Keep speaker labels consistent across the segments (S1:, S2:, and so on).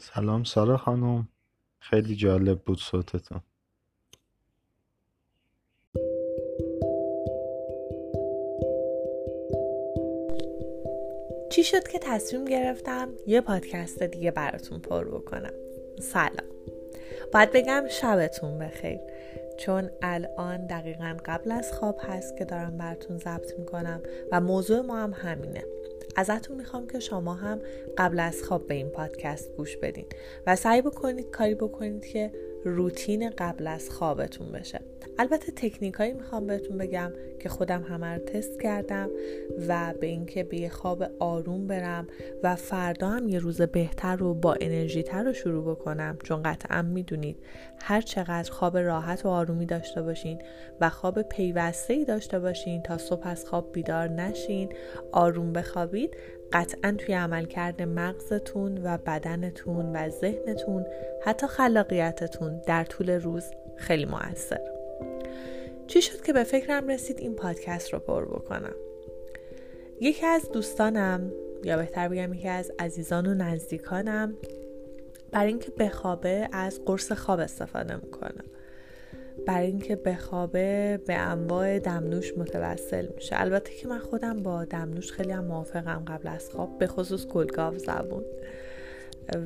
S1: سلام سارا خانم. خیلی جالب بود صوتتون.
S2: چی شد که تصمیم گرفتم یه پادکست دیگه براتون پر بکنم؟ سلام. باید بگم شبتون بخیر. چون الان دقیقا قبل از خواب هست که دارم براتون ضبط می‌کنم و موضوع ما هم همینه. ازتون می‌خوام که شما هم قبل از خواب به این پادکست گوش بدین. و سعی بکنید کاری بکنید که روتین قبل از خوابتون بشه. البته تکنیکایی می‌خوام بهتون بگم که خودم همه رو تست کردم و به اینکه به یه خواب آروم برم و فردا هم یه روز بهتر و با انرژی تر رو شروع بکنم. چون قطعا می‌دونید هر چقدر خواب راحت و آرومی داشته باشین و خواب پیوسته ای داشته باشین تا صبح از خواب بیدار نشین آروم بخوابید قطعا توی عملکرد مغزتون و بدنتون و ذهنتون حتی خلاقیتتون در طول روز خیلی موثر. چی شد که به فکرم رسید این پادکست رو پر بکنم؟ یکی از دوستانم یا بهتر بگم یکی از عزیزان و نزدیکانم برای اینکه بخوابه از قرص خواب استفاده می‌کنه. برای اینکه بخوابه به انواع دمنوش متوسل میشه. البته که من خودم با دمنوش خیلی هم موافقم قبل از خواب به خصوص گلگاو زبون.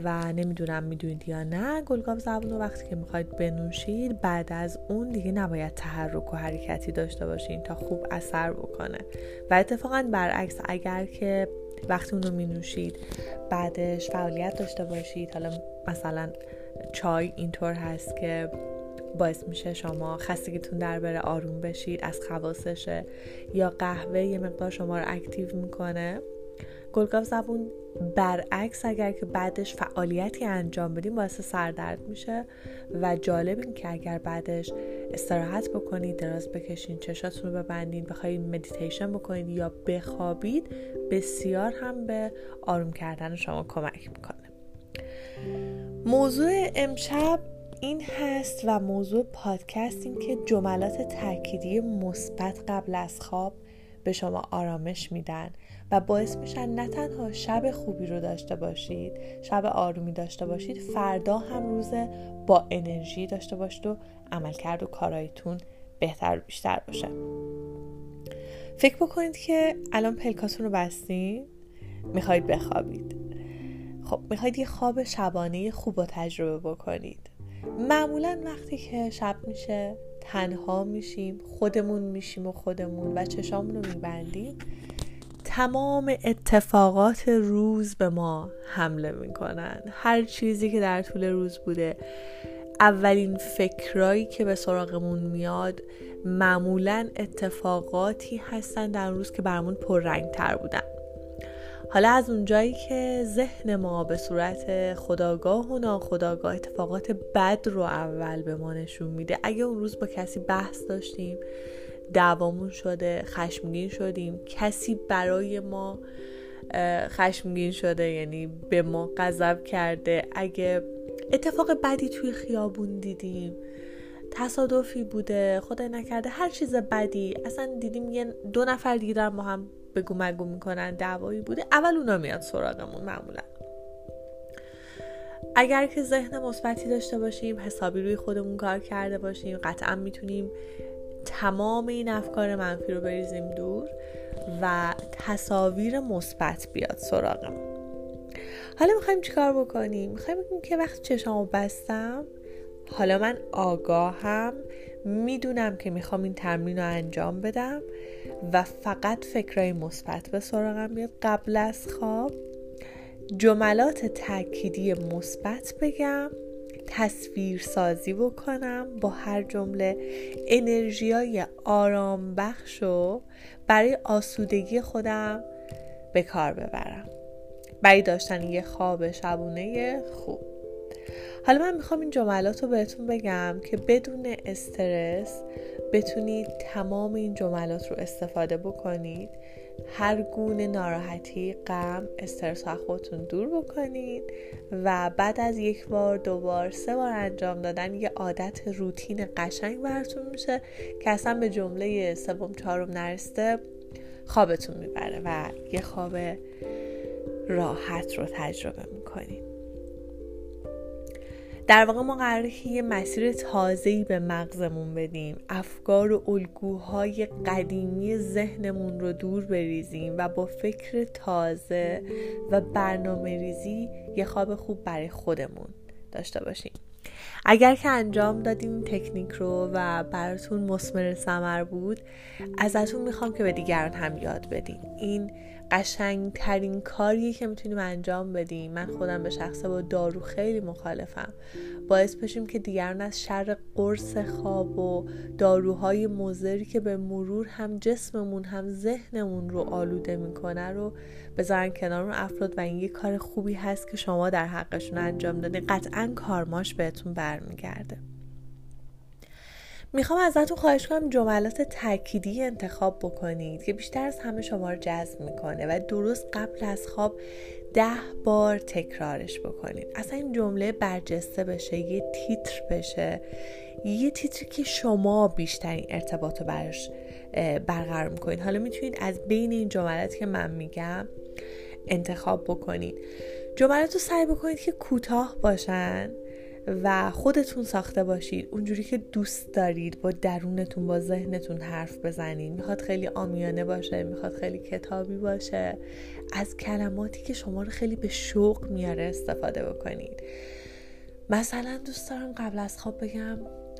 S2: و نمی‌دونم می‌دونید یا نه گلگاو زبون رو وقتی که می‌خواید بنوشید بعد از اون دیگه نباید تحرک و حرکتی داشته باشین تا خوب اثر بکنه. و اتفاقا برعکس اگر که وقتی اون رو می نوشید بعدش فعالیت داشته باشید. حالا مثلا چای اینطور هست که باعث میشه شما خستگیتون در بره آروم بشید از خواستشه یا قهوه یه مقدار شما رو اکتیو می‌کنه. گلگاو زبون برعکس اگر که بعدش فعالیتی انجام بدیم باعث سردرد میشه و جالب این که اگر بعدش استراحت بکنید دراز بکشین چشاتون رو ببندین بخواید مدیتیشن بکنید یا بخوابید بسیار هم به آروم کردن شما کمک می‌کنه. موضوع امشب این هست و موضوع پادکست این که جملات تأکیدی مثبت قبل از خواب به شما آرامش میدن و باعث میشن نه تنها شب خوبی رو داشته باشید شب آرومی داشته باشید فردا هم روز با انرژی داشته باشید و عملکرد و کارایتون بهتر و بیشتر باشه. فکر بکنید که الان پلکاتون رو بستین می‌خواید بخوابید. خب می‌خواید یه خواب شبانه خوب رو تجربه بکنید. معمولا وقتی که شب میشه تنها میشیم خودمون میشیم و خودمون و چشامون رو میبندیم تمام اتفاقات روز به ما حمله می‌کنن. هر چیزی که در طول روز بوده. اولین فکرایی که به سراغمون میاد معمولا اتفاقاتی هستن در روز که برامون پررنگ تر بودن. حالا از اونجایی که ذهن ما به صورت خداگاه و ناخداگاه اتفاقات بد رو اول به ما نشون میده اگه اون روز با کسی بحث داشتیم دعوامون شده خشمگین شدیم کسی برای ما خشمگین شده یعنی به ما غضب کرده اگه اتفاق بدی توی خیابون دیدیم تصادفی بوده خدای نکرده هر چیز بدی اصلا دیدیم یه دو نفر دارن با هم بگو مگو می‌کنن دعوایی بوده. اول اونا میاد سراغمون معمولا. اگر که ذهن مثبتی داشته باشیم حسابی روی خودمون کار کرده باشیم قطعا می‌تونیم تمام این افکار منفی رو بریزیم دور و تصاویر مثبت بیاد سراغمون. حالا می‌خوایم چیکار بکنیم؟ می‌خوایم بگیم که وقتی چشامو بستم. حالا من آگاهم. می‌دونم که می‌خوام این تمرین رو انجام بدم. و فقط فکرهای مثبت به سراغم بیاد قبل از خواب جملات تأکیدی مثبت بگم تصویر سازی بکنم با هر جمله انرژی آرام بخش و برای آسودگی خودم به کار ببرم. برای داشتن یه خواب شبونه خوب. حالا من می‌خوام این جملات رو بهتون بگم که بدون استرس بتونید تمام این جملات رو استفاده بکنید. هر گونه ناراحتی غم استرس از خودتون دور بکنید و بعد از یک بار دو بار سه بار انجام دادن یه عادت روتین قشنگ براتون میشه که اصلا به جمله سوم چهارم نرسته خوابتون می‌بره و یه خواب راحت رو تجربه می‌کنید. در واقع ما قراره که یه مسیر تازه‌ای به مغزمون بدیم. افکار و الگوهای قدیمی ذهنمون رو دور بریزیم و با فکر تازه و برنامه ریزی یه خواب خوب برای خودمون داشته باشیم. اگر که انجام دادین این تکنیک رو و براتون مسمر سمر بود ازتون می‌خوام که به دیگران هم یاد بدین. این قشنگترین کاریه که می‌تونیم انجام بدیم. من خودم به شخصه با دارو خیلی مخالفم. باعث بشیم که دیگران از شر قرص خواب و داروهای مزری که به مرور هم جسممون هم ذهنمون رو آلوده می‌کنه رو بذارن کنار اون افراد و این یه کار خوبی هست که شما در حقشون انجام دادین. قطعا کارماش بهتون برمیگرده. می‌خوام ازتون خواهش کنم جملات تأکیدی انتخاب بکنید که بیشتر از همه شما رو جذب می‌کنه و درست قبل از خواب ده بار تکرارش بکنید. اصلا این جمله برجسته بشه یه تیتر بشه یه تیتری که شما بیشترین ارتباط رو برش برقرار می‌کنید. حالا می‌تونید از بین این جملات که من میگم انتخاب بکنید. جملات رو سعی بکنید که کوتاه باشن. و خودتون ساخته باشید اونجوری که دوست دارید با درونتون با ذهنتون حرف بزنید می‌خواد خیلی آمیانه باشه می‌خواد خیلی کتابی باشه. از کلماتی که شما رو خیلی به شوق میاره استفاده بکنید. مثلا دوست دارم قبل از خواب بگم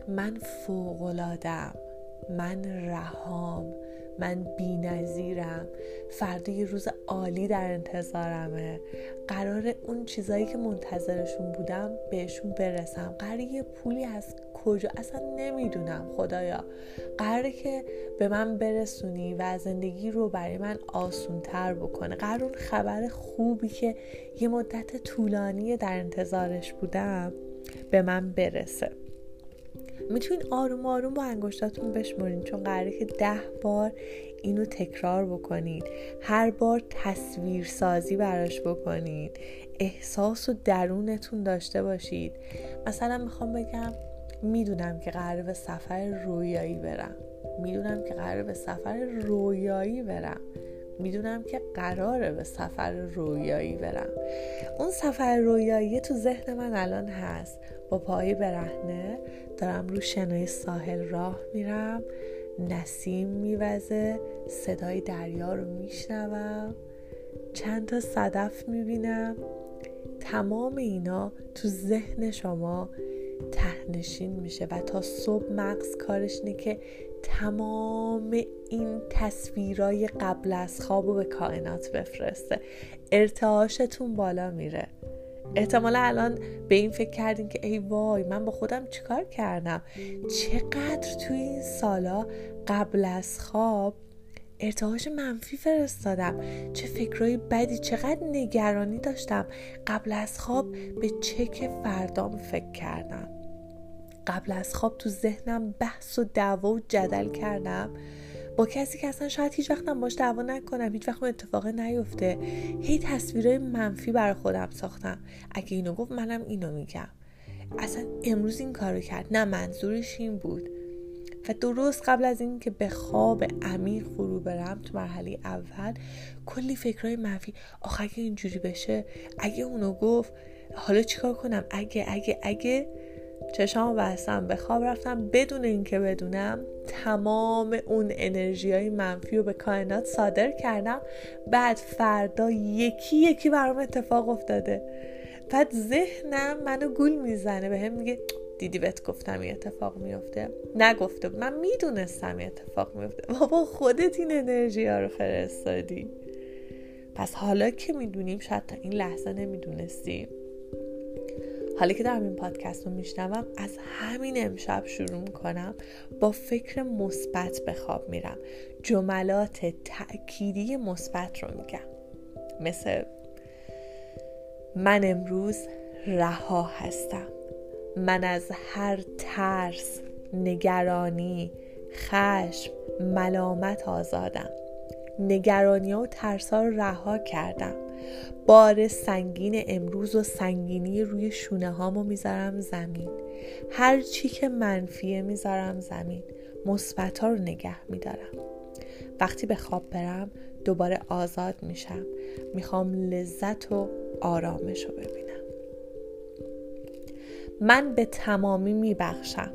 S2: من فوقلادم من رهام. من بی نظیرم فردا یه روز عالی در انتظارمه. قرار اون چیزایی که منتظرشون بودم بهشون برسم. قرار یه پولی از کجا؟ اصلا نمی‌دونم خدایا. قراره که به من برسونی و زندگی رو برای من آسون تر بکنه قرار اون خبر خوبی که یه مدت طولانی در انتظارش بودم به من برسه. می‌تونین آروم آروم با انگشتاتون بشمرین چون قراره که ده بار اینو تکرار بکنید هر بار تصویر سازی براش بکنید احساس و درونتون داشته باشید. مثلا می‌خوام بگم می‌دونم که قراره به سفر رویایی برم. می‌دونم که قراره به سفر رویایی برم. می‌دونم که قراره به سفر رویایی برم. اون سفر رویایی تو ذهن من الان هست. با پای برهنه دارم رو شنای ساحل راه میرم نسیم میوزه صدای دریا رو میشنوم چند تا صدف می‌بینم. تمام اینا تو ذهن شما تهنشین میشه و تا صبح مغز کارش اینه که تمام این تصویرای قبل از خواب رو به کائنات بفرسته. ارتعاشتون بالا میره. احتمالا الان به این فکر کردین که ای وای من با خودم چیکار کردم؟ چقدر توی این سالا قبل از خواب ارتعاش منفی فرستادم. چه فکرهای بدی چقدر نگرانی داشتم. قبل از خواب به چک فردام فکر کردم. قبل از خواب تو ذهنم بحث و دعوا و جدل کردم. با کسی که اصلا شاید هیچ وقتم باش دعوا نکنم هیچ وقت اتفاق نیفته. هی تصویرهای منفی برای خودم ساختم. اگه اینو گفت منم اینو میگم. اصلا امروز این کارو کرد. نه منظورش این بود. و درست قبل از اینکه به خواب عمیق فرو برم تو مرحله اول کلی فکرهای منفی. آخه اگه اینجوری بشه اگه اونو گفت حالا چیکار کنم؟ اگه اگه اگه؟ چشام بستم به خواب رفتم. بدون اینکه بدونم تمام اون انرژی های منفی رو به کائنات صادر کردم. بعد فردا یکی یکی برام اتفاق افتاده. بعد ذهنم منو گول می‌زنه. به هم میگه دیدی بهت گفتم این اتفاق میفته نگفته من می‌دونستم این اتفاق میفته بابا خودت این انرژی ها رو فرستادی. پس حالا که می‌دونیم شاید تا این لحظه نمی‌دونستیم. حالا که دارم این پادکست رو میشنوم از همین امشب شروع می‌کنم. با فکر مثبت به خواب میرم. جملات تأکیدی مثبت رو میگم. مثل من امروز رها هستم. من از هر ترس نگرانی خشم ملامت آزادم. نگرانی و ترس ها رو رها کردم. بار سنگین امروز و سنگینی روی شونه هامو می‌ذارم زمین. هر چی که منفیه می‌ذارم زمین. مثبت رو نگه میدارم. وقتی به خواب برم دوباره آزاد میشم. می‌خوام لذت و آرامش رو ببینم. من به تمامی میبخشم.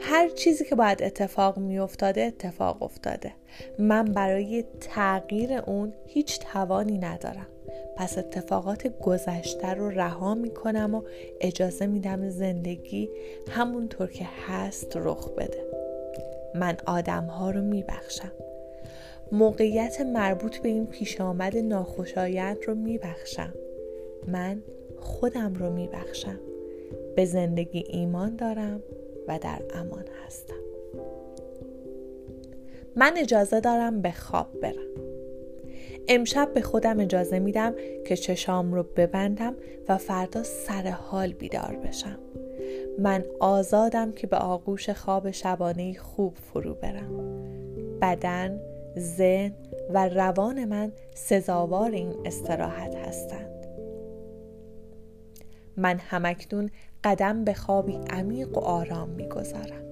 S2: هر چیزی که باید اتفاق میافتاده اتفاق افتاده. من برای تغییر اون هیچ توانی ندارم. پس اتفاقات گذشته رو رها می‌کنم و اجازه میدم زندگی همونطور که هست رخ بده. من آدم ها رو میبخشم. موقعیت مربوط به این پیش آمد ناخوشایند رو میبخشم. من خودم رو میبخشم. به زندگی ایمان دارم. و در امان هستم. من اجازه دارم به خواب برم. امشب به خودم اجازه میدم که چشام رو ببندم و فردا سر حال بیدار بشم. من آزادم که به آغوش خواب شبانه خوب فرو برم. بدن، ذهن و روان من سزاوار این استراحت هستند. من همکنون قدم به خوابی عمیق و آرام می‌گذارم.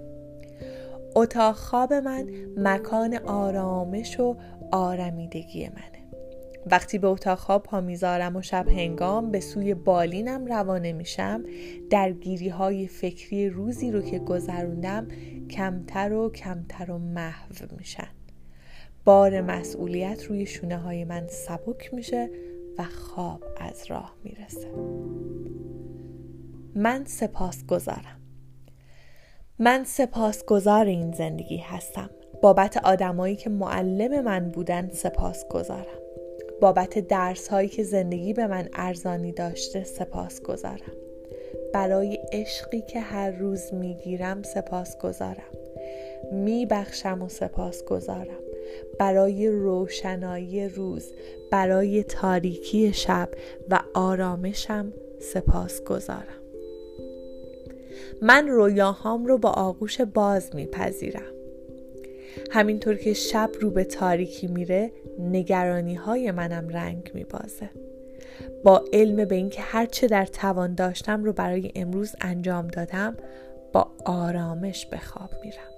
S2: اتاق خواب من مکان آرامش و آرمیدگی منه. وقتی به اتاق خواب پا می‌ذارم و شب هنگام به سوی بالینم روانه میشم درگیری های فکری روزی رو که گذروندم کمتر و کمتر و محو میشن. بار مسئولیت روی شونه های من سبک میشه و خواب از راه می‌رسه. من سپاس گذارم من سپاسگزار این زندگی هستم. بابت آدمایی که معلم من بودن سپاس گذارم بابت درس هایی که زندگی به من ارزانی داشته سپاس گذارم برای عشقی که هر روز می‌گیرم سپاس گذارم میبخشم و سپاس گذارم برای روشنایی روز برای تاریکی شب و آرامشم سپاس گذارم من رویاهام رو با آغوش باز میپذیرم. همینطور که شب رو به تاریکی میره نگرانی های منم رنگ میبازه. با علم به اینکه هرچه در توان داشتم رو برای امروز انجام دادم با آرامش به خواب میرم.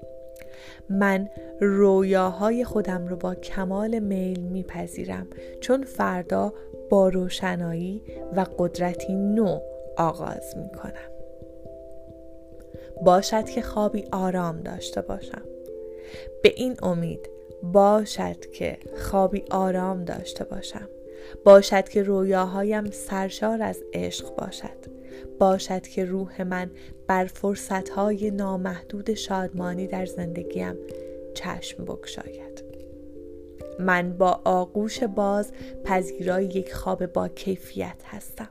S2: من رویاهای خودم رو با کمال میل میپذیرم چون فردا با روشنایی و قدرتی نو آغاز می‌کنم. باشد که خوابی آرام داشته باشم. به این امید باشد که خوابی آرام داشته باشم. باشد که رویاهایم سرشار از عشق باشد. باشد که روح من بر فرصتهای نامحدود شادمانی در زندگیم چشم بگشاید. من با آغوش باز پذیرای یک خواب با کیفیت هستم.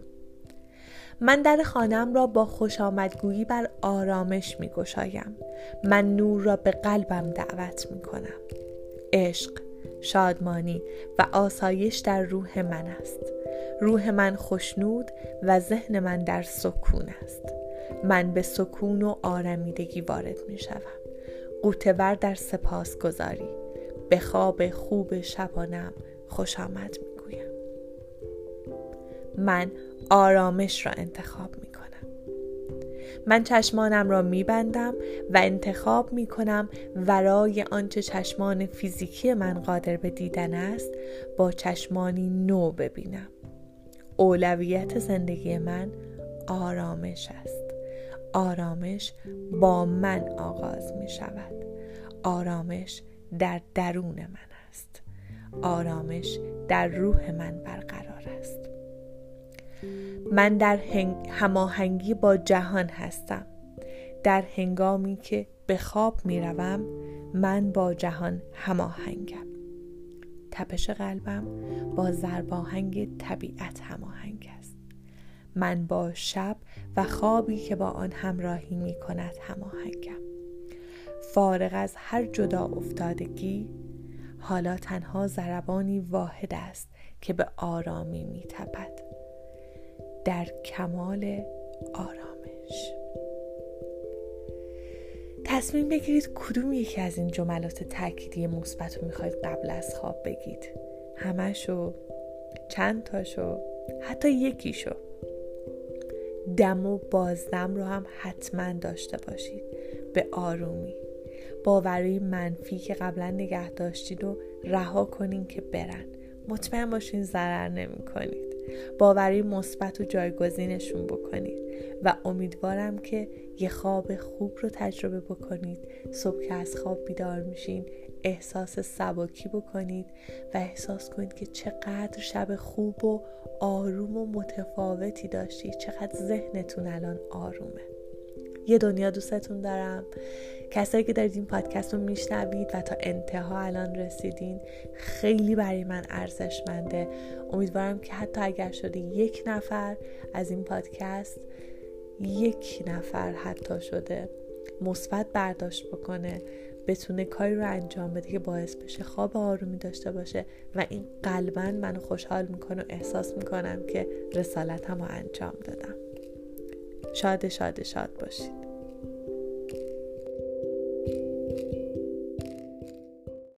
S2: من در خانم را با خوش آمدگویی بر آرامش می گشایم. من نور را به قلبم دعوت می کنم. عشق، شادمانی و آسایش در روح من است. روح من خوشنود و ذهن من در سکون است. من به سکون و آرمیدگی وارد می شوم. قوتور در سپاس گذاری. به خواب خوب شبانم خوش آمد می. من آرامش را انتخاب می کنم. من چشمانم را می بندم و انتخاب می کنم ورای آنچه چشمان فیزیکی من قادر به دیدن است با چشمانی نو ببینم. اولویت زندگی من آرامش است. آرامش با من آغاز می شود. آرامش در درون من است. آرامش در روح من است. من در هماهنگی با جهان هستم. در هنگامی که به خواب می روم من با جهان هماهنگم. تپش قلبم با زرباهنگ طبیعت هماهنگ است. من با شب و خوابی که با آن همراهی می کند هماهنگم. فارغ از هر جدا افتادگی حالا تنها ضربانی واحد است که به آرامی می تپد در کمال آرامش. تصمیم بگیرید کدوم یکی از این جملات تأکیدی مثبت رو می‌خواید قبل از خواب بگید. همشو چند تاشو حتی یکیشو. دم و بازدم رو هم حتما داشته باشید. به آرومی. باوری منفی که قبلا نگه داشتید و رها کنین که برن. مطمئن باشین ضرر نمی کنید باوری مثبت و جایگزینشون بکنید. و امیدوارم که یه خواب خوب رو تجربه بکنید. صبح که از خواب بیدار میشین احساس سباکی بکنید و احساس کنید که چقدر شب خوب و آروم و متفاوتی داشتید. چقدر ذهنتون الان آرومه. یه دنیا دوستتون دارم. کسایی که دارید این پادکست رو میشنوید و تا انتها الان رسیدین خیلی برای من ارزشمنده. امیدوارم که حتی اگر شده یک نفر از این پادکست یک نفر حتی شده مثبت برداشت بکنه بتونه کاری رو انجام بده که باعث بشه خواب آرومی داشته باشه و این قلبا منو خوشحال می‌کنه و احساس می‌کنم که رسالتم رو انجام دادم. شاد شاد شاد باشید.